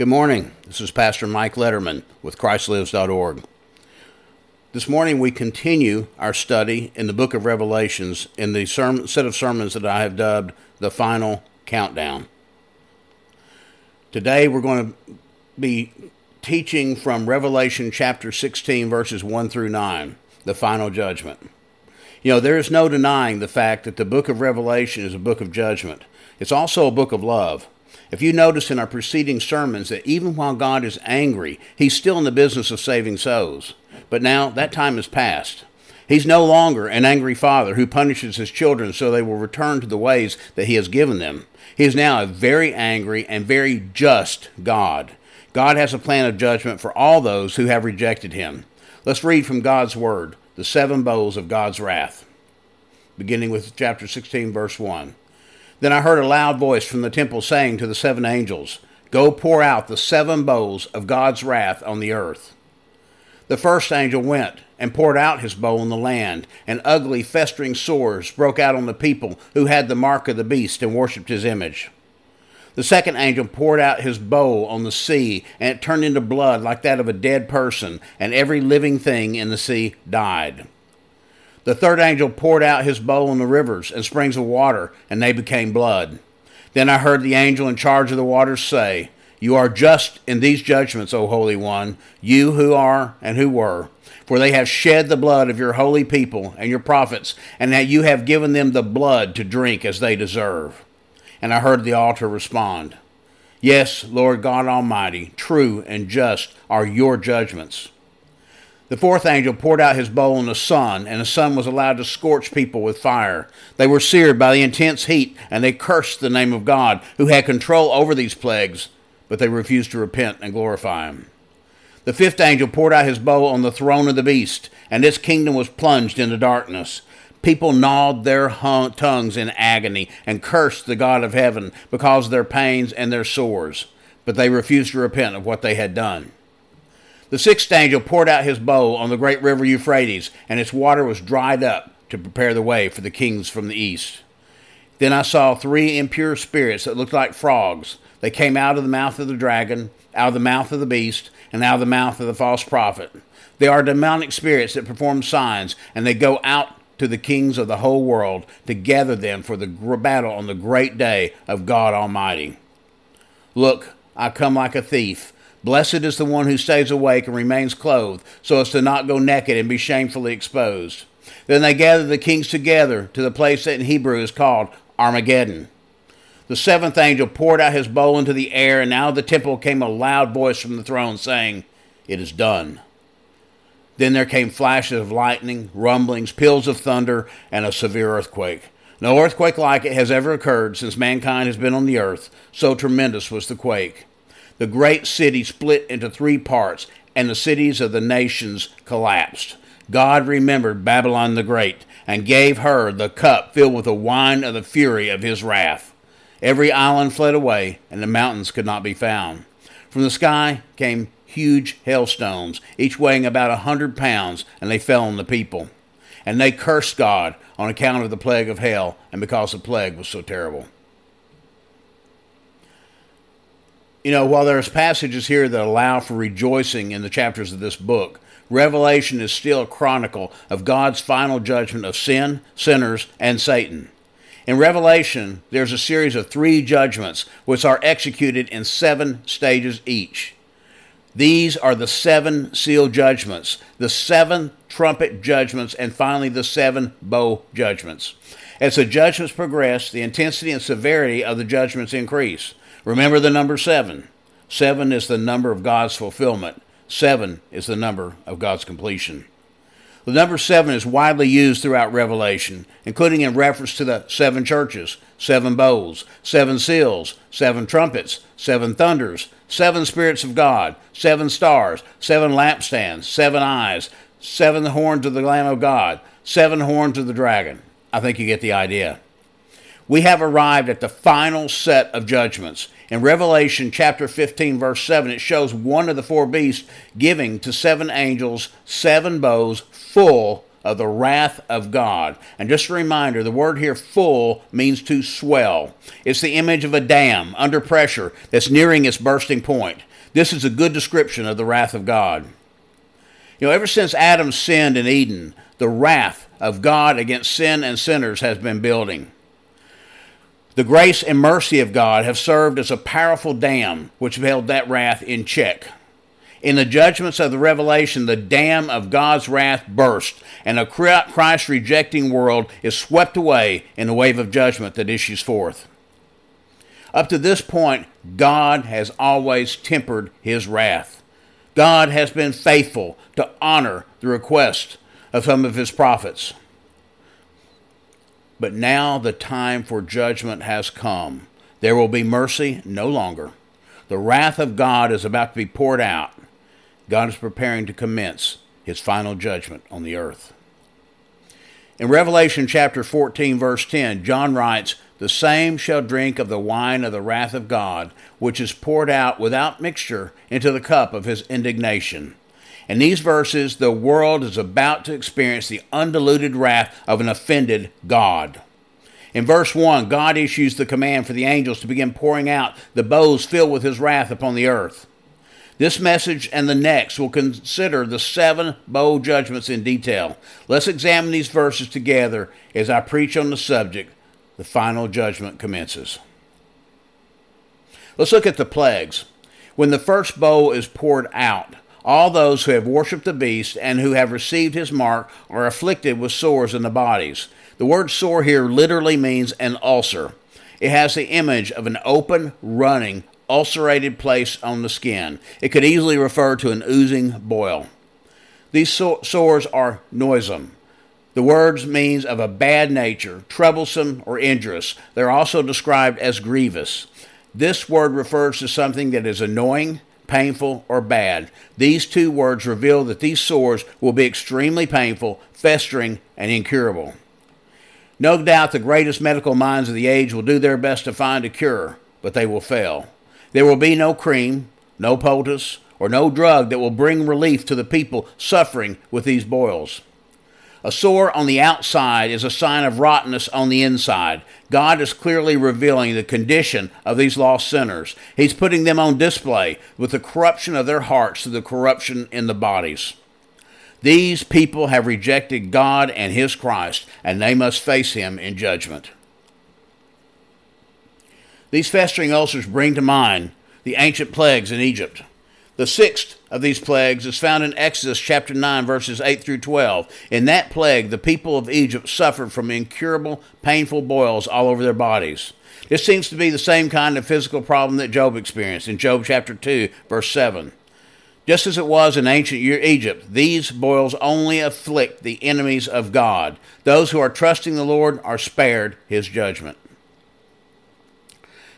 Good morning. This is Pastor Mike Letterman with ChristLives.org. This morning we continue our study in the book of Revelations in the set of sermons that I have dubbed the final countdown. Today we're going to be teaching from Revelation chapter 16, verses 1 through 9, the final judgment. You know, there is no denying the fact that the book of Revelation is a book of judgment. It's also a book of love. If you notice in our preceding sermons that even while God is angry, He's still in the business of saving souls. But now that time has passed. He's no longer an angry father who punishes his children so they will return to the ways that He has given them. He is now a very angry and very just God. God has a plan of judgment for all those who have rejected Him. Let's read from God's Word, the seven bowls of God's wrath, beginning with chapter 16, verse 1. Then I heard a loud voice from the temple saying to the seven angels, Go pour out the seven bowls of God's wrath on the earth. The first angel went and poured out his bowl on the land, and ugly, festering sores broke out on the people who had the mark of the beast and worshipped his image. The second angel poured out his bowl on the sea, and it turned into blood like that of a dead person, and every living thing in the sea died. The third angel poured out his bowl on the rivers and springs of water, and they became blood. Then I heard the angel in charge of the waters say, You are just in these judgments, O Holy One, you who are and who were. For they have shed the blood of your holy people and your prophets, and that you have given them the blood to drink as they deserve. And I heard the altar respond, Yes, Lord God Almighty, true and just are your judgments. The fourth angel poured out his bowl on the sun, and the sun was allowed to scorch people with fire. They were seared by the intense heat, and they cursed the name of God, who had control over these plagues, but they refused to repent and glorify him. The fifth angel poured out his bowl on the throne of the beast, and its kingdom was plunged into darkness. People gnawed their hung- tongues in agony and cursed the God of heaven because of their pains and their sores, but they refused to repent of what they had done. The sixth angel poured out his bowl on the great river Euphrates, and its water was dried up to prepare the way for the kings from the east. Then I saw three impure spirits that looked like frogs. They came out of the mouth of the dragon, out of the mouth of the beast, and out of the mouth of the false prophet. They are demonic spirits that perform signs, and they go out to the kings of the whole world to gather them for the battle on the great day of God Almighty. Look, I come like a thief. Blessed is the one who stays awake and remains clothed, so as to not go naked and be shamefully exposed. Then they gathered the kings together to the place that in Hebrew is called Armageddon. The seventh angel poured out his bowl into the air, and out of the temple came a loud voice from the throne saying, It is done. Then there came flashes of lightning, rumblings, peals of thunder, and a severe earthquake. No earthquake like it has ever occurred since mankind has been on the earth, so tremendous was the quake the great city split into three parts, and the cities of the nations collapsed. God remembered Babylon the Great and gave her the cup filled with the wine of the fury of his wrath. Every island fled away, and the mountains could not be found. From the sky came huge hailstones, each weighing about a hundred pounds, and they fell on the people. And they cursed God on account of the plague of hail, and because the plague was so terrible. You know, while there's passages here that allow for rejoicing in the chapters of this book, Revelation is still a chronicle of God's final judgment of sin, sinners, and Satan. In Revelation, there's a series of three judgments which are executed in seven stages each. These are the seven seal judgments, the seven trumpet judgments, and finally the seven bowl judgments. As the judgments progress, the intensity and severity of the judgments increase. Remember the number seven. Seven is the number of God's fulfillment. Seven is the number of God's completion. The number seven is widely used throughout Revelation, including in reference to the seven churches, seven bowls, seven seals, seven trumpets, seven thunders, seven spirits of God, seven stars, seven lampstands, seven eyes, seven horns of the Lamb of God, seven horns of the dragon. I think you get the idea we have arrived at the final set of judgments. In Revelation chapter 15, verse 7, it shows one of the four beasts giving to seven angels seven bowls full of the wrath of God. And just a reminder the word here, full, means to swell. It's the image of a dam under pressure that's nearing its bursting point. This is a good description of the wrath of God. You know, ever since Adam sinned in Eden, the wrath of God against sin and sinners has been building. The grace and mercy of God have served as a powerful dam which held that wrath in check. In the judgments of the Revelation, the dam of God's wrath burst, and a Christ rejecting world is swept away in the wave of judgment that issues forth. Up to this point, God has always tempered his wrath. God has been faithful to honor the request of some of his prophets. But now the time for judgment has come. There will be mercy no longer. The wrath of God is about to be poured out. God is preparing to commence his final judgment on the earth. In Revelation chapter 14, verse 10, John writes, The same shall drink of the wine of the wrath of God, which is poured out without mixture into the cup of his indignation. In these verses, the world is about to experience the undiluted wrath of an offended God. In verse 1, God issues the command for the angels to begin pouring out the bowls filled with his wrath upon the earth. This message and the next will consider the seven bowl judgments in detail. Let's examine these verses together as I preach on the subject. The final judgment commences. Let's look at the plagues. When the first bowl is poured out, all those who have worshipped the beast and who have received his mark are afflicted with sores in the bodies. The word sore here literally means an ulcer. It has the image of an open, running, ulcerated place on the skin. It could easily refer to an oozing boil. These so- sores are noisome. The words means of a bad nature, troublesome, or injurious. They're also described as grievous. This word refers to something that is annoying, painful, or bad. These two words reveal that these sores will be extremely painful, festering, and incurable. No doubt the greatest medical minds of the age will do their best to find a cure, but they will fail. There will be no cream, no poultice, or no drug that will bring relief to the people suffering with these boils. A sore on the outside is a sign of rottenness on the inside. God is clearly revealing the condition of these lost sinners. He's putting them on display with the corruption of their hearts to the corruption in the bodies. These people have rejected God and His Christ, and they must face Him in judgment. These festering ulcers bring to mind the ancient plagues in Egypt. The sixth of these plagues is found in Exodus chapter 9, verses 8 through 12. In that plague, the people of Egypt suffered from incurable, painful boils all over their bodies. This seems to be the same kind of physical problem that Job experienced in Job chapter 2, verse 7. Just as it was in ancient Egypt, these boils only afflict the enemies of God. Those who are trusting the Lord are spared his judgment.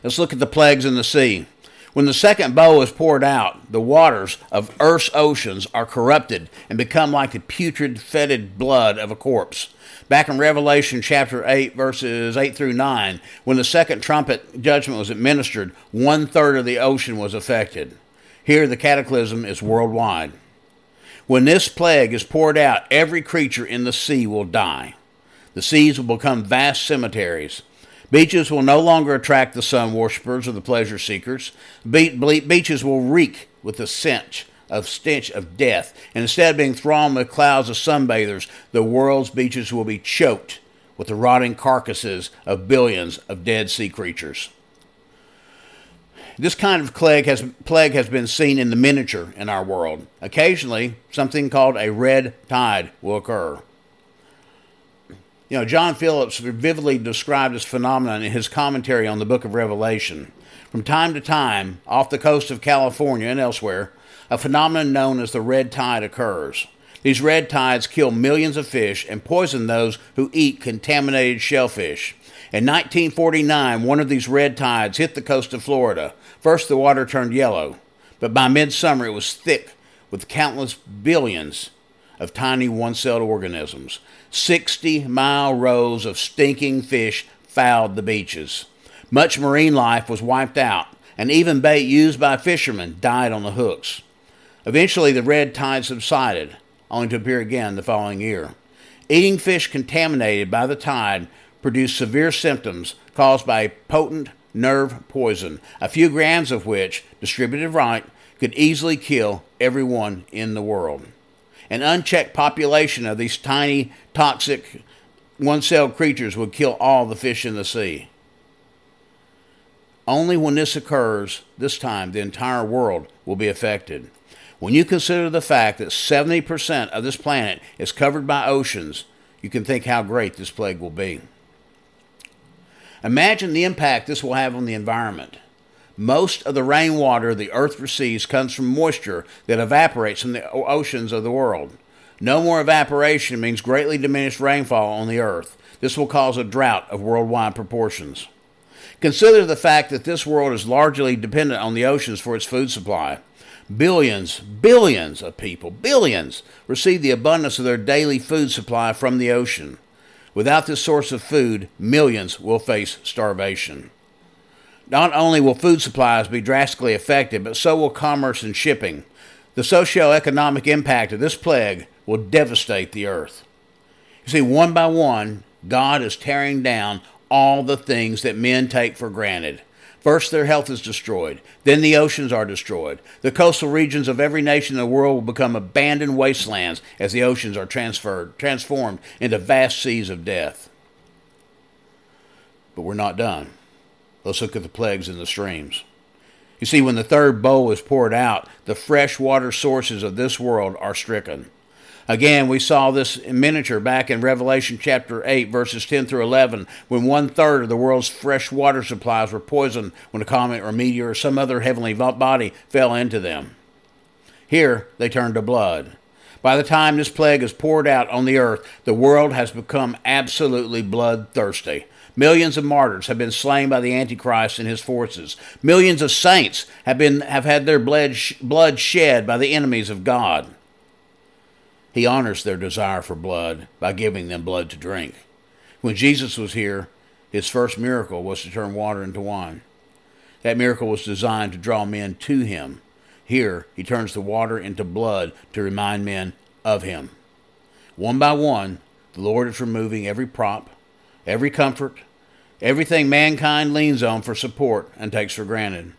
Let's look at the plagues in the sea. When the second bowl is poured out, the waters of Earth's oceans are corrupted and become like the putrid, fetid blood of a corpse. Back in Revelation chapter 8, verses 8 through 9, when the second trumpet judgment was administered, one third of the ocean was affected. Here, the cataclysm is worldwide. When this plague is poured out, every creature in the sea will die. The seas will become vast cemeteries. Beaches will no longer attract the sun worshippers or the pleasure seekers. Be- beaches will reek with the stench of stench of death. And instead of being thronged with clouds of sunbathers, the world's beaches will be choked with the rotting carcasses of billions of dead sea creatures. This kind of plague has, plague has been seen in the miniature in our world. Occasionally, something called a red tide will occur. You know, John Phillips vividly described this phenomenon in his commentary on the book of Revelation. From time to time, off the coast of California and elsewhere, a phenomenon known as the red tide occurs. These red tides kill millions of fish and poison those who eat contaminated shellfish. In 1949, one of these red tides hit the coast of Florida. First, the water turned yellow, but by midsummer, it was thick with countless billions of tiny one celled organisms. 60 mile rows of stinking fish fouled the beaches. Much marine life was wiped out, and even bait used by fishermen died on the hooks. Eventually, the red tide subsided, only to appear again the following year. Eating fish contaminated by the tide produced severe symptoms caused by a potent nerve poison, a few grams of which, distributed right, could easily kill everyone in the world. An unchecked population of these tiny, toxic, one celled creatures would kill all the fish in the sea. Only when this occurs, this time, the entire world will be affected. When you consider the fact that 70% of this planet is covered by oceans, you can think how great this plague will be. Imagine the impact this will have on the environment. Most of the rainwater the earth receives comes from moisture that evaporates from the oceans of the world. No more evaporation means greatly diminished rainfall on the earth. This will cause a drought of worldwide proportions. Consider the fact that this world is largely dependent on the oceans for its food supply. Billions, billions of people, billions, receive the abundance of their daily food supply from the ocean. Without this source of food, millions will face starvation. Not only will food supplies be drastically affected, but so will commerce and shipping. The socio-economic impact of this plague will devastate the earth. You see, one by one, God is tearing down all the things that men take for granted. First, their health is destroyed. Then the oceans are destroyed. The coastal regions of every nation in the world will become abandoned wastelands as the oceans are transferred, transformed into vast seas of death. But we're not done. Let's look at the plagues in the streams. You see, when the third bowl is poured out, the fresh water sources of this world are stricken. Again, we saw this in miniature back in Revelation chapter 8, verses 10 through 11, when one third of the world's fresh water supplies were poisoned when a comet or meteor or some other heavenly body fell into them. Here, they turned to blood. By the time this plague is poured out on the earth, the world has become absolutely bloodthirsty. Millions of martyrs have been slain by the Antichrist and his forces. Millions of saints have, been, have had their blood, blood shed by the enemies of God. He honors their desire for blood by giving them blood to drink. When Jesus was here, his first miracle was to turn water into wine. That miracle was designed to draw men to him. Here, he turns the water into blood to remind men of him. One by one, the Lord is removing every prop, every comfort, everything mankind leans on for support and takes for granted.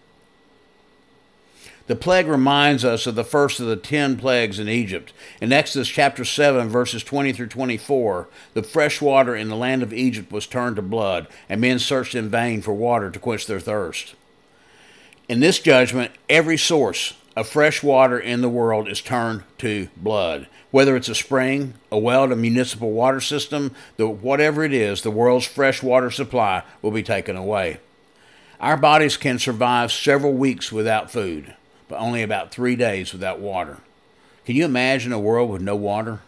The plague reminds us of the first of the ten plagues in Egypt. In Exodus chapter 7, verses 20 through 24, the fresh water in the land of Egypt was turned to blood, and men searched in vain for water to quench their thirst. In this judgment, every source of fresh water in the world is turned to blood. Whether it's a spring, a well, a municipal water system, the, whatever it is, the world's fresh water supply will be taken away. Our bodies can survive several weeks without food but only about three days without water. Can you imagine a world with no water?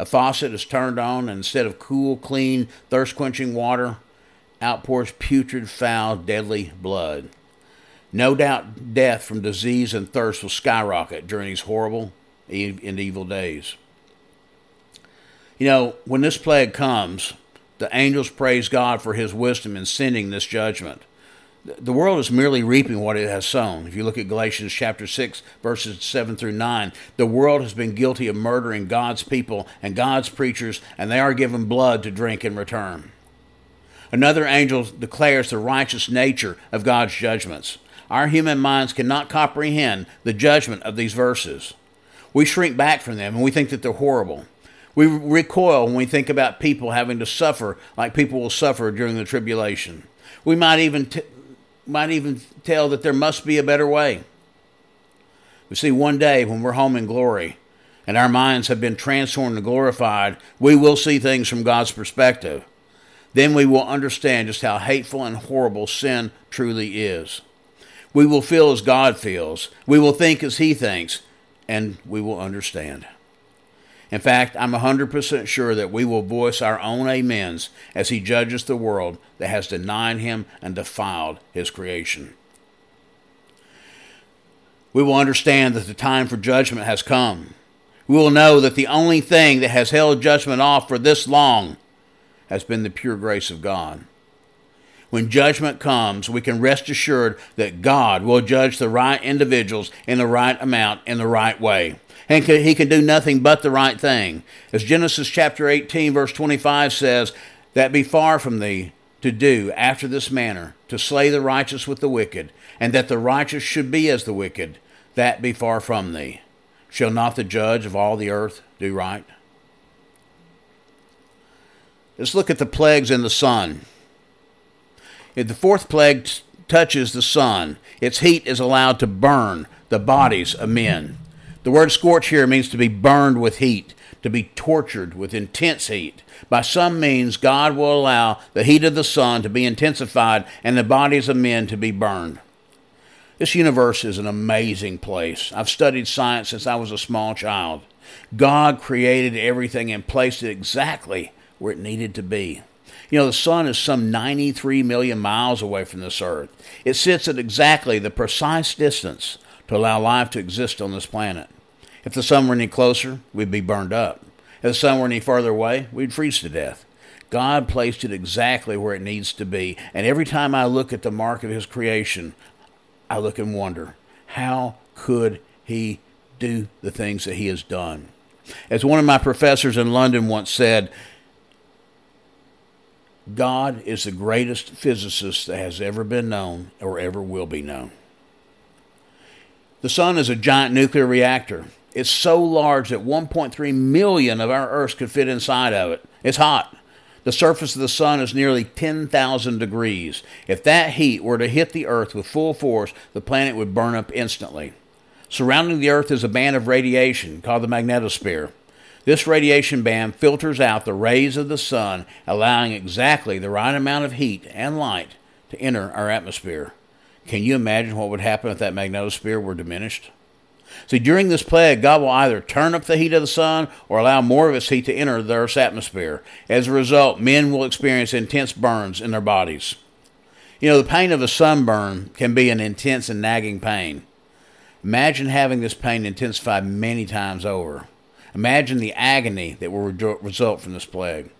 A faucet is turned on, and instead of cool, clean, thirst quenching water, outpours putrid, foul, deadly blood. No doubt death from disease and thirst will skyrocket during these horrible and evil days. You know, when this plague comes, the angels praise God for his wisdom in sending this judgment the world is merely reaping what it has sown. If you look at Galatians chapter 6, verses 7 through 9, the world has been guilty of murdering God's people and God's preachers, and they are given blood to drink in return. Another angel declares the righteous nature of God's judgments. Our human minds cannot comprehend the judgment of these verses. We shrink back from them and we think that they're horrible. We recoil when we think about people having to suffer like people will suffer during the tribulation. We might even t- might even tell that there must be a better way. We see one day when we're home in glory and our minds have been transformed and glorified, we will see things from God's perspective. Then we will understand just how hateful and horrible sin truly is. We will feel as God feels. We will think as He thinks, and we will understand. In fact, I'm 100% sure that we will voice our own amens as he judges the world that has denied him and defiled his creation. We will understand that the time for judgment has come. We will know that the only thing that has held judgment off for this long has been the pure grace of God. When judgment comes, we can rest assured that God will judge the right individuals in the right amount in the right way and he can do nothing but the right thing. As Genesis chapter 18, verse 25 says, That be far from thee to do after this manner, to slay the righteous with the wicked, and that the righteous should be as the wicked, that be far from thee? Shall not the judge of all the earth do right? Let's look at the plagues in the sun. If the fourth plague t- touches the sun, its heat is allowed to burn the bodies of men. The word scorch here means to be burned with heat, to be tortured with intense heat. By some means, God will allow the heat of the sun to be intensified and the bodies of men to be burned. This universe is an amazing place. I've studied science since I was a small child. God created everything and placed it exactly where it needed to be. You know, the sun is some 93 million miles away from this earth. It sits at exactly the precise distance to allow life to exist on this planet. If the sun were any closer, we'd be burned up. If the sun were any farther away, we'd freeze to death. God placed it exactly where it needs to be. And every time I look at the mark of His creation, I look and wonder, how could He do the things that He has done? As one of my professors in London once said, God is the greatest physicist that has ever been known or ever will be known. The sun is a giant nuclear reactor. It's so large that 1.3 million of our Earths could fit inside of it. It's hot. The surface of the sun is nearly 10,000 degrees. If that heat were to hit the Earth with full force, the planet would burn up instantly. Surrounding the Earth is a band of radiation called the magnetosphere. This radiation band filters out the rays of the sun, allowing exactly the right amount of heat and light to enter our atmosphere. Can you imagine what would happen if that magnetosphere were diminished? See, during this plague, God will either turn up the heat of the sun or allow more of its heat to enter the Earth's atmosphere. As a result, men will experience intense burns in their bodies. You know, the pain of a sunburn can be an intense and nagging pain. Imagine having this pain intensified many times over. Imagine the agony that will result from this plague.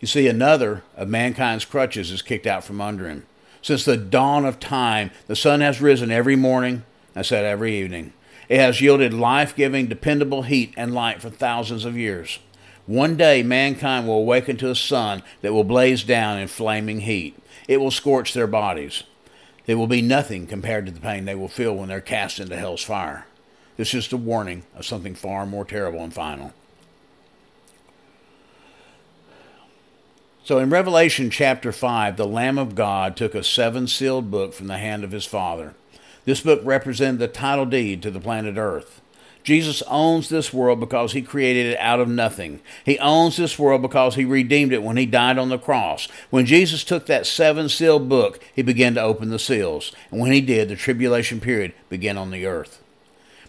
You see, another of mankind's crutches is kicked out from under him. Since the dawn of time, the sun has risen every morning, I said every evening. It has yielded life giving, dependable heat and light for thousands of years. One day, mankind will awaken to a sun that will blaze down in flaming heat. It will scorch their bodies. It will be nothing compared to the pain they will feel when they're cast into hell's fire. This is the warning of something far more terrible and final. So in Revelation chapter 5, the Lamb of God took a seven sealed book from the hand of his Father. This book represented the title deed to the planet Earth. Jesus owns this world because he created it out of nothing. He owns this world because he redeemed it when he died on the cross. When Jesus took that seven sealed book, he began to open the seals. And when he did, the tribulation period began on the earth.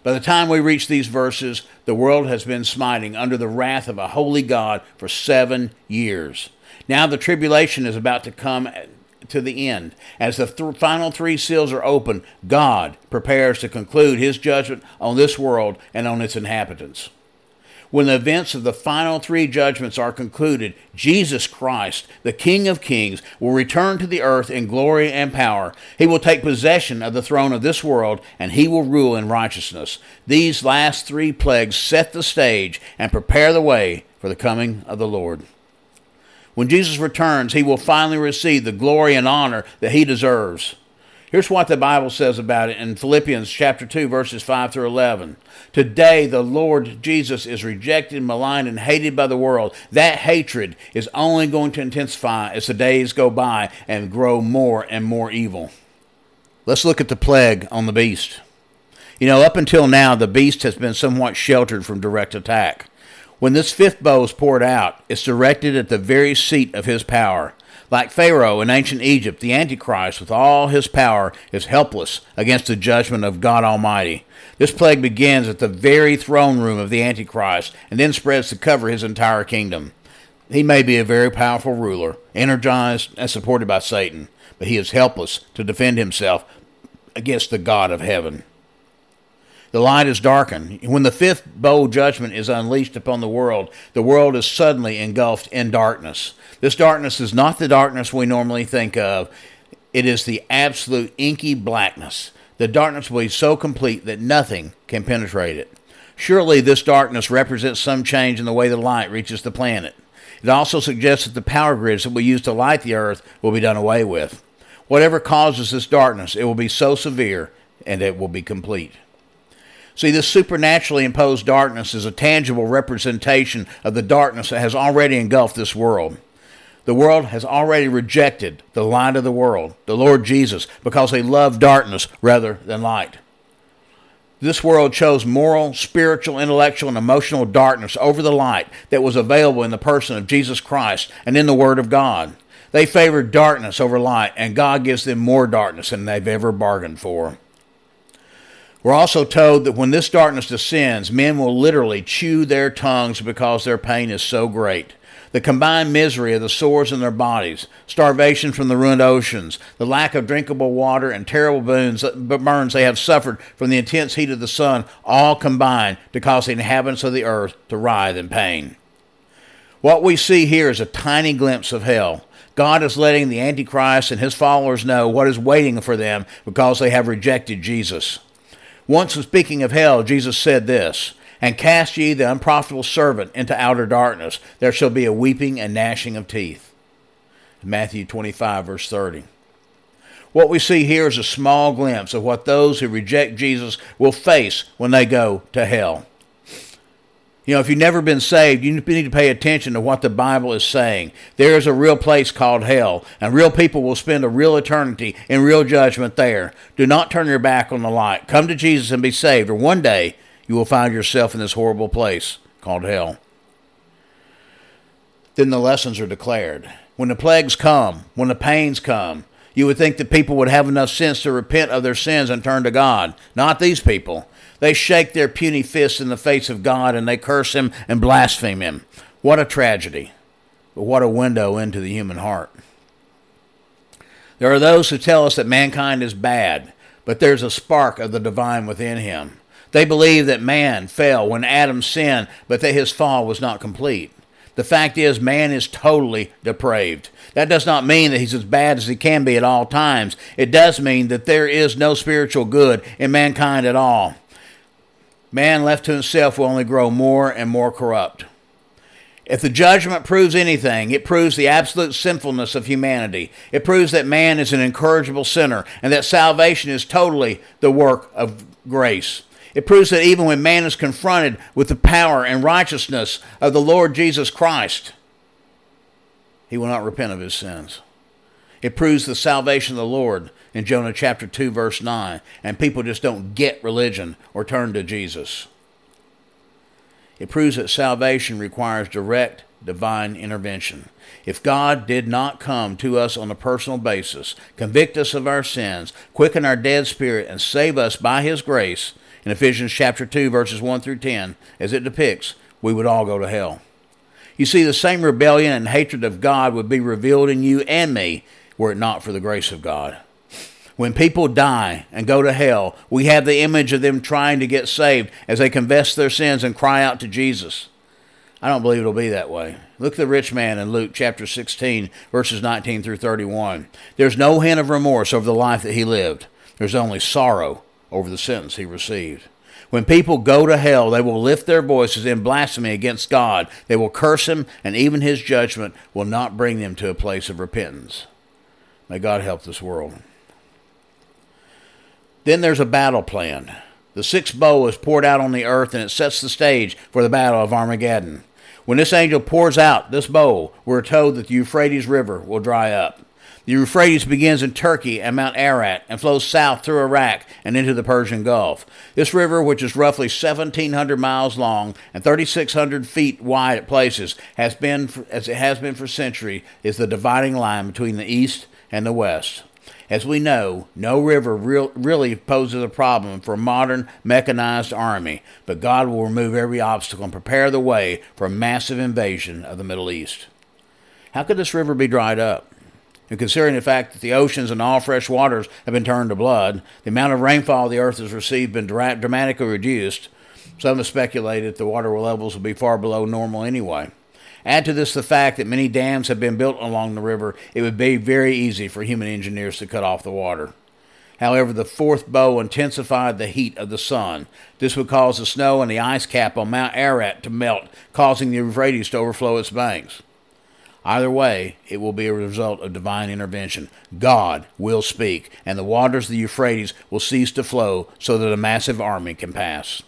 By the time we reach these verses, the world has been smiting under the wrath of a holy God for seven years. Now the tribulation is about to come to the end. As the th- final three seals are opened, God prepares to conclude his judgment on this world and on its inhabitants. When the events of the final three judgments are concluded, Jesus Christ, the King of Kings, will return to the earth in glory and power. He will take possession of the throne of this world, and he will rule in righteousness. These last three plagues set the stage and prepare the way for the coming of the Lord. When Jesus returns, he will finally receive the glory and honor that he deserves. Here's what the Bible says about it in Philippians chapter 2 verses 5 through 11. Today the Lord Jesus is rejected, maligned and hated by the world. That hatred is only going to intensify as the days go by and grow more and more evil. Let's look at the plague on the beast. You know, up until now the beast has been somewhat sheltered from direct attack. When this fifth bow is poured out, it's directed at the very seat of his power. Like Pharaoh in ancient Egypt, the Antichrist, with all his power, is helpless against the judgment of God Almighty. This plague begins at the very throne room of the Antichrist and then spreads to cover his entire kingdom. He may be a very powerful ruler, energized and supported by Satan, but he is helpless to defend himself against the God of heaven the light is darkened. When the fifth bowl judgment is unleashed upon the world, the world is suddenly engulfed in darkness. This darkness is not the darkness we normally think of, it is the absolute inky blackness. The darkness will be so complete that nothing can penetrate it. Surely this darkness represents some change in the way the light reaches the planet. It also suggests that the power grids that we use to light the earth will be done away with. Whatever causes this darkness, it will be so severe and it will be complete. See, this supernaturally imposed darkness is a tangible representation of the darkness that has already engulfed this world. The world has already rejected the light of the world, the Lord Jesus, because they love darkness rather than light. This world chose moral, spiritual, intellectual, and emotional darkness over the light that was available in the person of Jesus Christ and in the Word of God. They favored darkness over light, and God gives them more darkness than they've ever bargained for. We're also told that when this darkness descends, men will literally chew their tongues because their pain is so great. The combined misery of the sores in their bodies, starvation from the ruined oceans, the lack of drinkable water, and terrible burns they have suffered from the intense heat of the sun all combine to cause the inhabitants of the earth to writhe in pain. What we see here is a tiny glimpse of hell. God is letting the Antichrist and his followers know what is waiting for them because they have rejected Jesus. Once, in speaking of hell, Jesus said this And cast ye the unprofitable servant into outer darkness. There shall be a weeping and gnashing of teeth. Matthew 25, verse 30. What we see here is a small glimpse of what those who reject Jesus will face when they go to hell. You know, if you've never been saved, you need to pay attention to what the Bible is saying. There is a real place called hell, and real people will spend a real eternity in real judgment there. Do not turn your back on the light. Come to Jesus and be saved, or one day you will find yourself in this horrible place called hell. Then the lessons are declared. When the plagues come, when the pains come, you would think that people would have enough sense to repent of their sins and turn to God. Not these people. They shake their puny fists in the face of God and they curse him and blaspheme him. What a tragedy. But what a window into the human heart. There are those who tell us that mankind is bad, but there's a spark of the divine within him. They believe that man fell when Adam sinned, but that his fall was not complete. The fact is, man is totally depraved. That does not mean that he's as bad as he can be at all times. It does mean that there is no spiritual good in mankind at all. Man left to himself will only grow more and more corrupt. If the judgment proves anything, it proves the absolute sinfulness of humanity. It proves that man is an incorrigible sinner and that salvation is totally the work of grace. It proves that even when man is confronted with the power and righteousness of the Lord Jesus Christ, he will not repent of his sins. It proves the salvation of the Lord in Jonah chapter 2, verse 9, and people just don't get religion or turn to Jesus. It proves that salvation requires direct divine intervention. If God did not come to us on a personal basis, convict us of our sins, quicken our dead spirit, and save us by His grace, in Ephesians chapter 2 verses 1 through 10 as it depicts, we would all go to hell. You see, the same rebellion and hatred of God would be revealed in you and me were it not for the grace of God. When people die and go to hell, we have the image of them trying to get saved as they confess their sins and cry out to Jesus. I don't believe it'll be that way. Look at the rich man in Luke chapter 16, verses 19 through 31. There's no hint of remorse over the life that he lived, there's only sorrow over the sentence he received. When people go to hell, they will lift their voices in blasphemy against God. They will curse him, and even his judgment will not bring them to a place of repentance. May God help this world. Then there's a battle plan. The sixth bowl is poured out on the earth, and it sets the stage for the battle of Armageddon. When this angel pours out this bowl, we're told that the Euphrates River will dry up. The Euphrates begins in Turkey at Mount Ararat and flows south through Iraq and into the Persian Gulf. This river, which is roughly 1,700 miles long and 3,600 feet wide at places, has been, as it has been for centuries, is the dividing line between the East and the West. As we know, no river real, really poses a problem for a modern mechanized army, but God will remove every obstacle and prepare the way for a massive invasion of the Middle East. How could this river be dried up? And considering the fact that the oceans and all fresh waters have been turned to blood, the amount of rainfall the earth has received been dra- dramatically reduced. Some have speculated that the water levels will be far below normal anyway. Add to this the fact that many dams have been built along the river, it would be very easy for human engineers to cut off the water. However, the fourth bow intensified the heat of the sun. This would cause the snow and the ice cap on Mount Ararat to melt, causing the Euphrates to overflow its banks. Either way, it will be a result of divine intervention. God will speak, and the waters of the Euphrates will cease to flow so that a massive army can pass.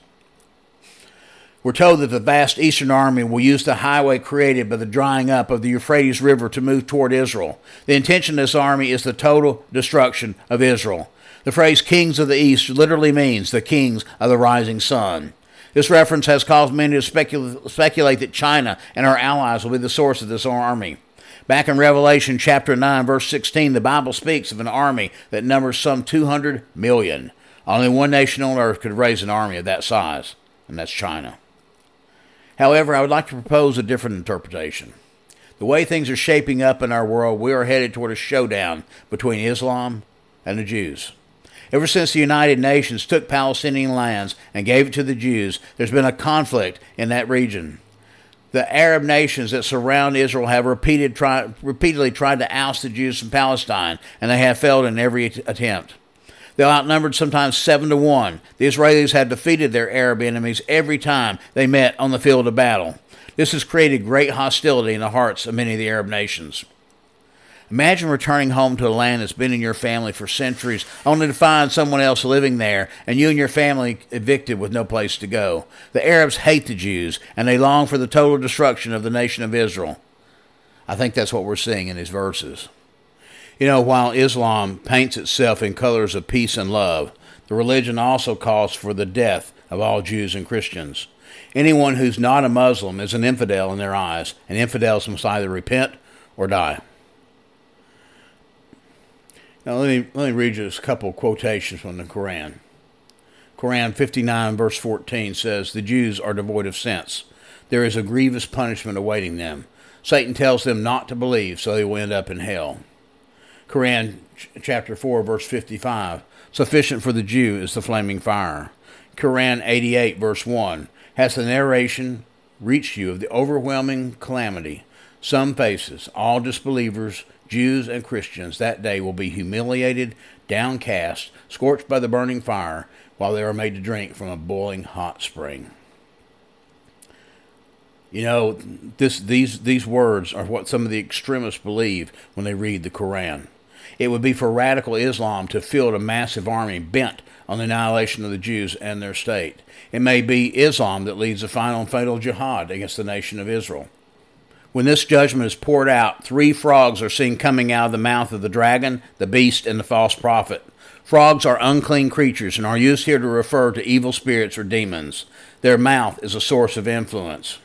We're told that the vast eastern army will use the highway created by the drying up of the Euphrates River to move toward Israel. The intention of this army is the total destruction of Israel. The phrase kings of the east literally means the kings of the rising sun. This reference has caused many to specul- speculate that China and our allies will be the source of this army. Back in Revelation chapter 9, verse 16, the Bible speaks of an army that numbers some 200 million. Only one nation on earth could raise an army of that size, and that's China. However, I would like to propose a different interpretation. The way things are shaping up in our world, we are headed toward a showdown between Islam and the Jews. Ever since the United Nations took Palestinian lands and gave it to the Jews, there's been a conflict in that region. The Arab nations that surround Israel have repeated, try, repeatedly tried to oust the Jews from Palestine, and they have failed in every attempt. They're outnumbered sometimes seven to one. The Israelis have defeated their Arab enemies every time they met on the field of battle. This has created great hostility in the hearts of many of the Arab nations. Imagine returning home to a land that's been in your family for centuries, only to find someone else living there and you and your family evicted with no place to go. The Arabs hate the Jews and they long for the total destruction of the nation of Israel. I think that's what we're seeing in these verses. You know, while Islam paints itself in colors of peace and love, the religion also calls for the death of all Jews and Christians. Anyone who's not a Muslim is an infidel in their eyes, and infidels must either repent or die. Now, let me, let me read you a couple quotations from the Quran. Quran 59, verse 14 says, The Jews are devoid of sense. There is a grievous punishment awaiting them. Satan tells them not to believe, so they will end up in hell. Quran chapter 4, verse 55 Sufficient for the Jew is the flaming fire. Quran 88, verse 1 Has the narration reached you of the overwhelming calamity some faces, all disbelievers, Jews and Christians that day will be humiliated, downcast, scorched by the burning fire, while they are made to drink from a boiling hot spring. You know, this, these, these words are what some of the extremists believe when they read the Koran. It would be for radical Islam to field a massive army bent on the annihilation of the Jews and their state. It may be Islam that leads the final and fatal jihad against the nation of Israel. When this judgment is poured out, three frogs are seen coming out of the mouth of the dragon, the beast, and the false prophet. Frogs are unclean creatures and are used here to refer to evil spirits or demons. Their mouth is a source of influence.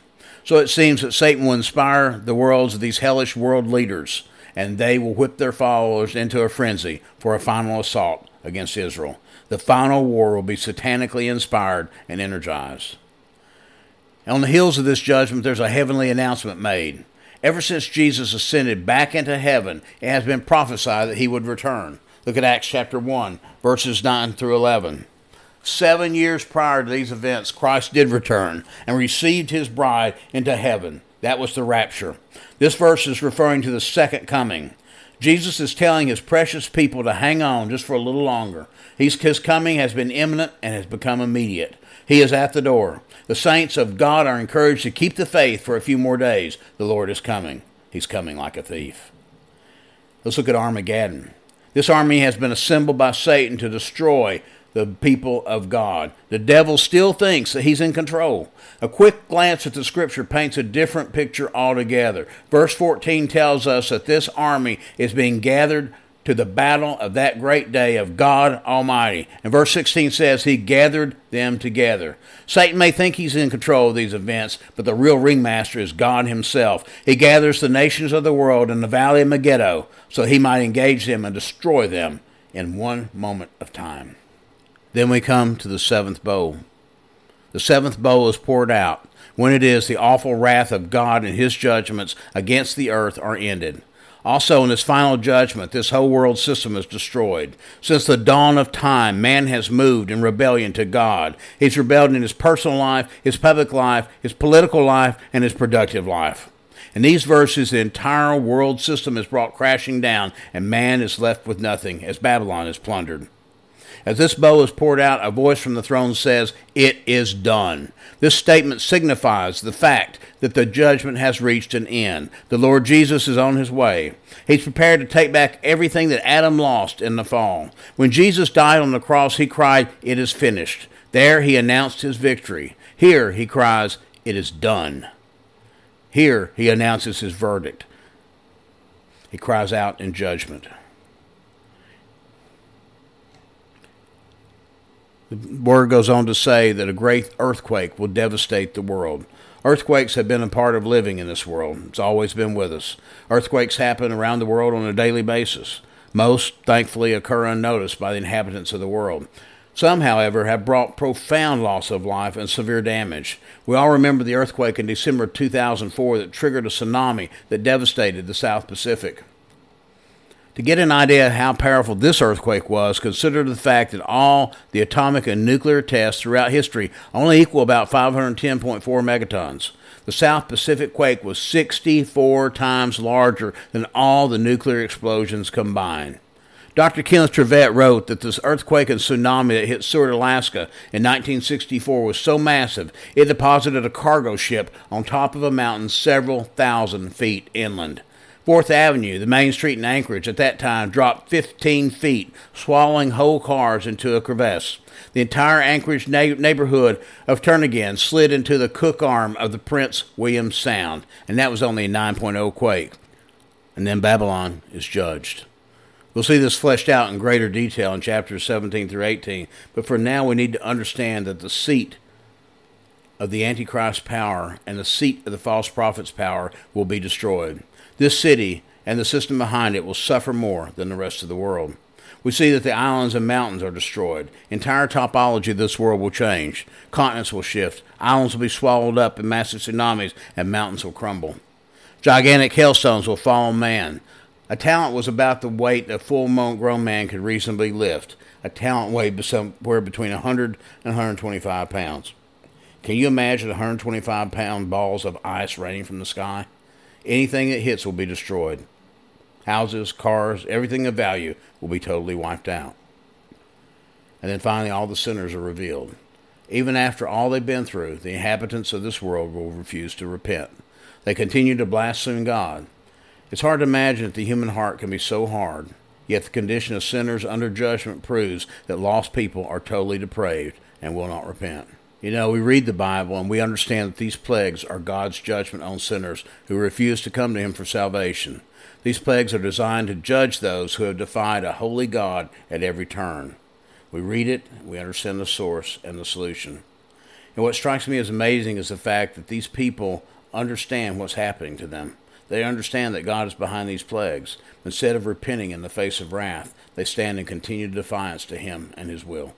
So it seems that Satan will inspire the worlds of these hellish world leaders, and they will whip their followers into a frenzy for a final assault against Israel. The final war will be satanically inspired and energized. On the heels of this judgment, there's a heavenly announcement made. Ever since Jesus ascended back into heaven, it has been prophesied that he would return. Look at Acts chapter 1, verses 9 through 11. Seven years prior to these events, Christ did return and received his bride into heaven. That was the rapture. This verse is referring to the second coming. Jesus is telling his precious people to hang on just for a little longer. His coming has been imminent and has become immediate. He is at the door. The saints of God are encouraged to keep the faith for a few more days. The Lord is coming. He's coming like a thief. Let's look at Armageddon. This army has been assembled by Satan to destroy the people of God. The devil still thinks that he's in control. A quick glance at the scripture paints a different picture altogether. Verse 14 tells us that this army is being gathered to the battle of that great day of God Almighty. And verse 16 says, He gathered them together. Satan may think he's in control of these events, but the real ringmaster is God Himself. He gathers the nations of the world in the valley of Megiddo so He might engage them and destroy them in one moment of time. Then we come to the seventh bowl. The seventh bowl is poured out. When it is, the awful wrath of God and His judgments against the earth are ended. Also, in his final judgment, this whole world system is destroyed. Since the dawn of time, man has moved in rebellion to God. He's rebelled in his personal life, his public life, his political life, and his productive life. In these verses, the entire world system is brought crashing down, and man is left with nothing as Babylon is plundered. As this bowl is poured out, a voice from the throne says, It is done. This statement signifies the fact that the judgment has reached an end. The Lord Jesus is on his way. He's prepared to take back everything that Adam lost in the fall. When Jesus died on the cross, he cried, It is finished. There he announced his victory. Here he cries, It is done. Here he announces his verdict. He cries out in judgment. The word goes on to say that a great earthquake will devastate the world. Earthquakes have been a part of living in this world. It's always been with us. Earthquakes happen around the world on a daily basis. Most, thankfully, occur unnoticed by the inhabitants of the world. Some, however, have brought profound loss of life and severe damage. We all remember the earthquake in December 2004 that triggered a tsunami that devastated the South Pacific. To get an idea of how powerful this earthquake was, consider the fact that all the atomic and nuclear tests throughout history only equal about 510.4 megatons. The South Pacific quake was 64 times larger than all the nuclear explosions combined. Dr. Kenneth Trivette wrote that this earthquake and tsunami that hit Seward, Alaska in 1964 was so massive it deposited a cargo ship on top of a mountain several thousand feet inland. Fourth Avenue, the main street in Anchorage, at that time dropped 15 feet, swallowing whole cars into a crevasse. The entire Anchorage na- neighborhood of Turnagain slid into the cook arm of the Prince William Sound, and that was only a 9.0 quake. And then Babylon is judged. We'll see this fleshed out in greater detail in chapters 17 through 18, but for now we need to understand that the seat of the Antichrist's power and the seat of the false prophet's power will be destroyed. This city and the system behind it will suffer more than the rest of the world. We see that the islands and mountains are destroyed. Entire topology of this world will change. Continents will shift. Islands will be swallowed up in massive tsunamis, and mountains will crumble. Gigantic hailstones will fall on man. A talent was about the weight a full grown man could reasonably lift. A talent weighed somewhere between 100 and 125 pounds. Can you imagine 125 pound balls of ice raining from the sky? Anything it hits will be destroyed. Houses, cars, everything of value will be totally wiped out. And then finally, all the sinners are revealed. Even after all they've been through, the inhabitants of this world will refuse to repent. They continue to blaspheme God. It's hard to imagine that the human heart can be so hard, yet the condition of sinners under judgment proves that lost people are totally depraved and will not repent. You know, we read the Bible and we understand that these plagues are God's judgment on sinners who refuse to come to Him for salvation. These plagues are designed to judge those who have defied a holy God at every turn. We read it, we understand the source and the solution. And what strikes me as amazing is the fact that these people understand what's happening to them. They understand that God is behind these plagues. Instead of repenting in the face of wrath, they stand in continued defiance to Him and His will.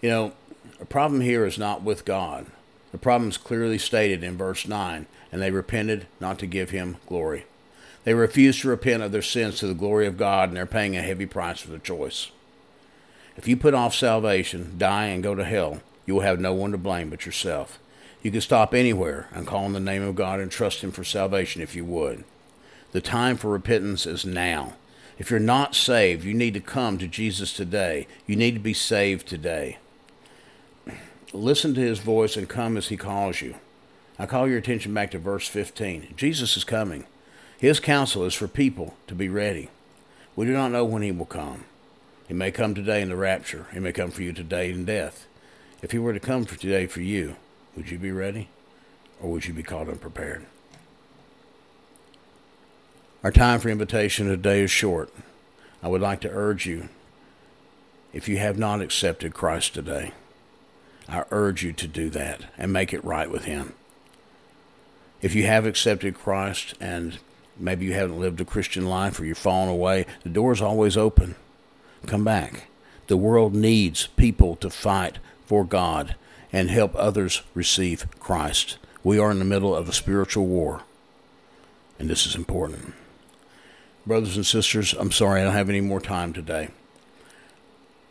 You know, the problem here is not with God. The problem is clearly stated in verse 9, and they repented not to give him glory. They refused to repent of their sins to the glory of God, and they're paying a heavy price for their choice. If you put off salvation, die, and go to hell, you will have no one to blame but yourself. You can stop anywhere and call on the name of God and trust Him for salvation if you would. The time for repentance is now. If you're not saved, you need to come to Jesus today. You need to be saved today. Listen to his voice and come as he calls you. I call your attention back to verse 15. Jesus is coming. His counsel is for people to be ready. We do not know when he will come. He may come today in the rapture. He may come for you today in death. If he were to come for today for you, would you be ready? Or would you be caught unprepared? Our time for invitation today is short. I would like to urge you, if you have not accepted Christ today, I urge you to do that and make it right with Him. If you have accepted Christ and maybe you haven't lived a Christian life or you're fallen away, the door is always open. Come back. The world needs people to fight for God and help others receive Christ. We are in the middle of a spiritual war, and this is important. Brothers and sisters, I'm sorry I don't have any more time today.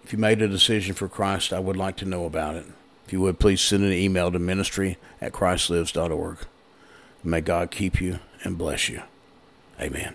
If you made a decision for Christ, I would like to know about it. If you would, please send an email to ministry at christlives.org. May God keep you and bless you. Amen.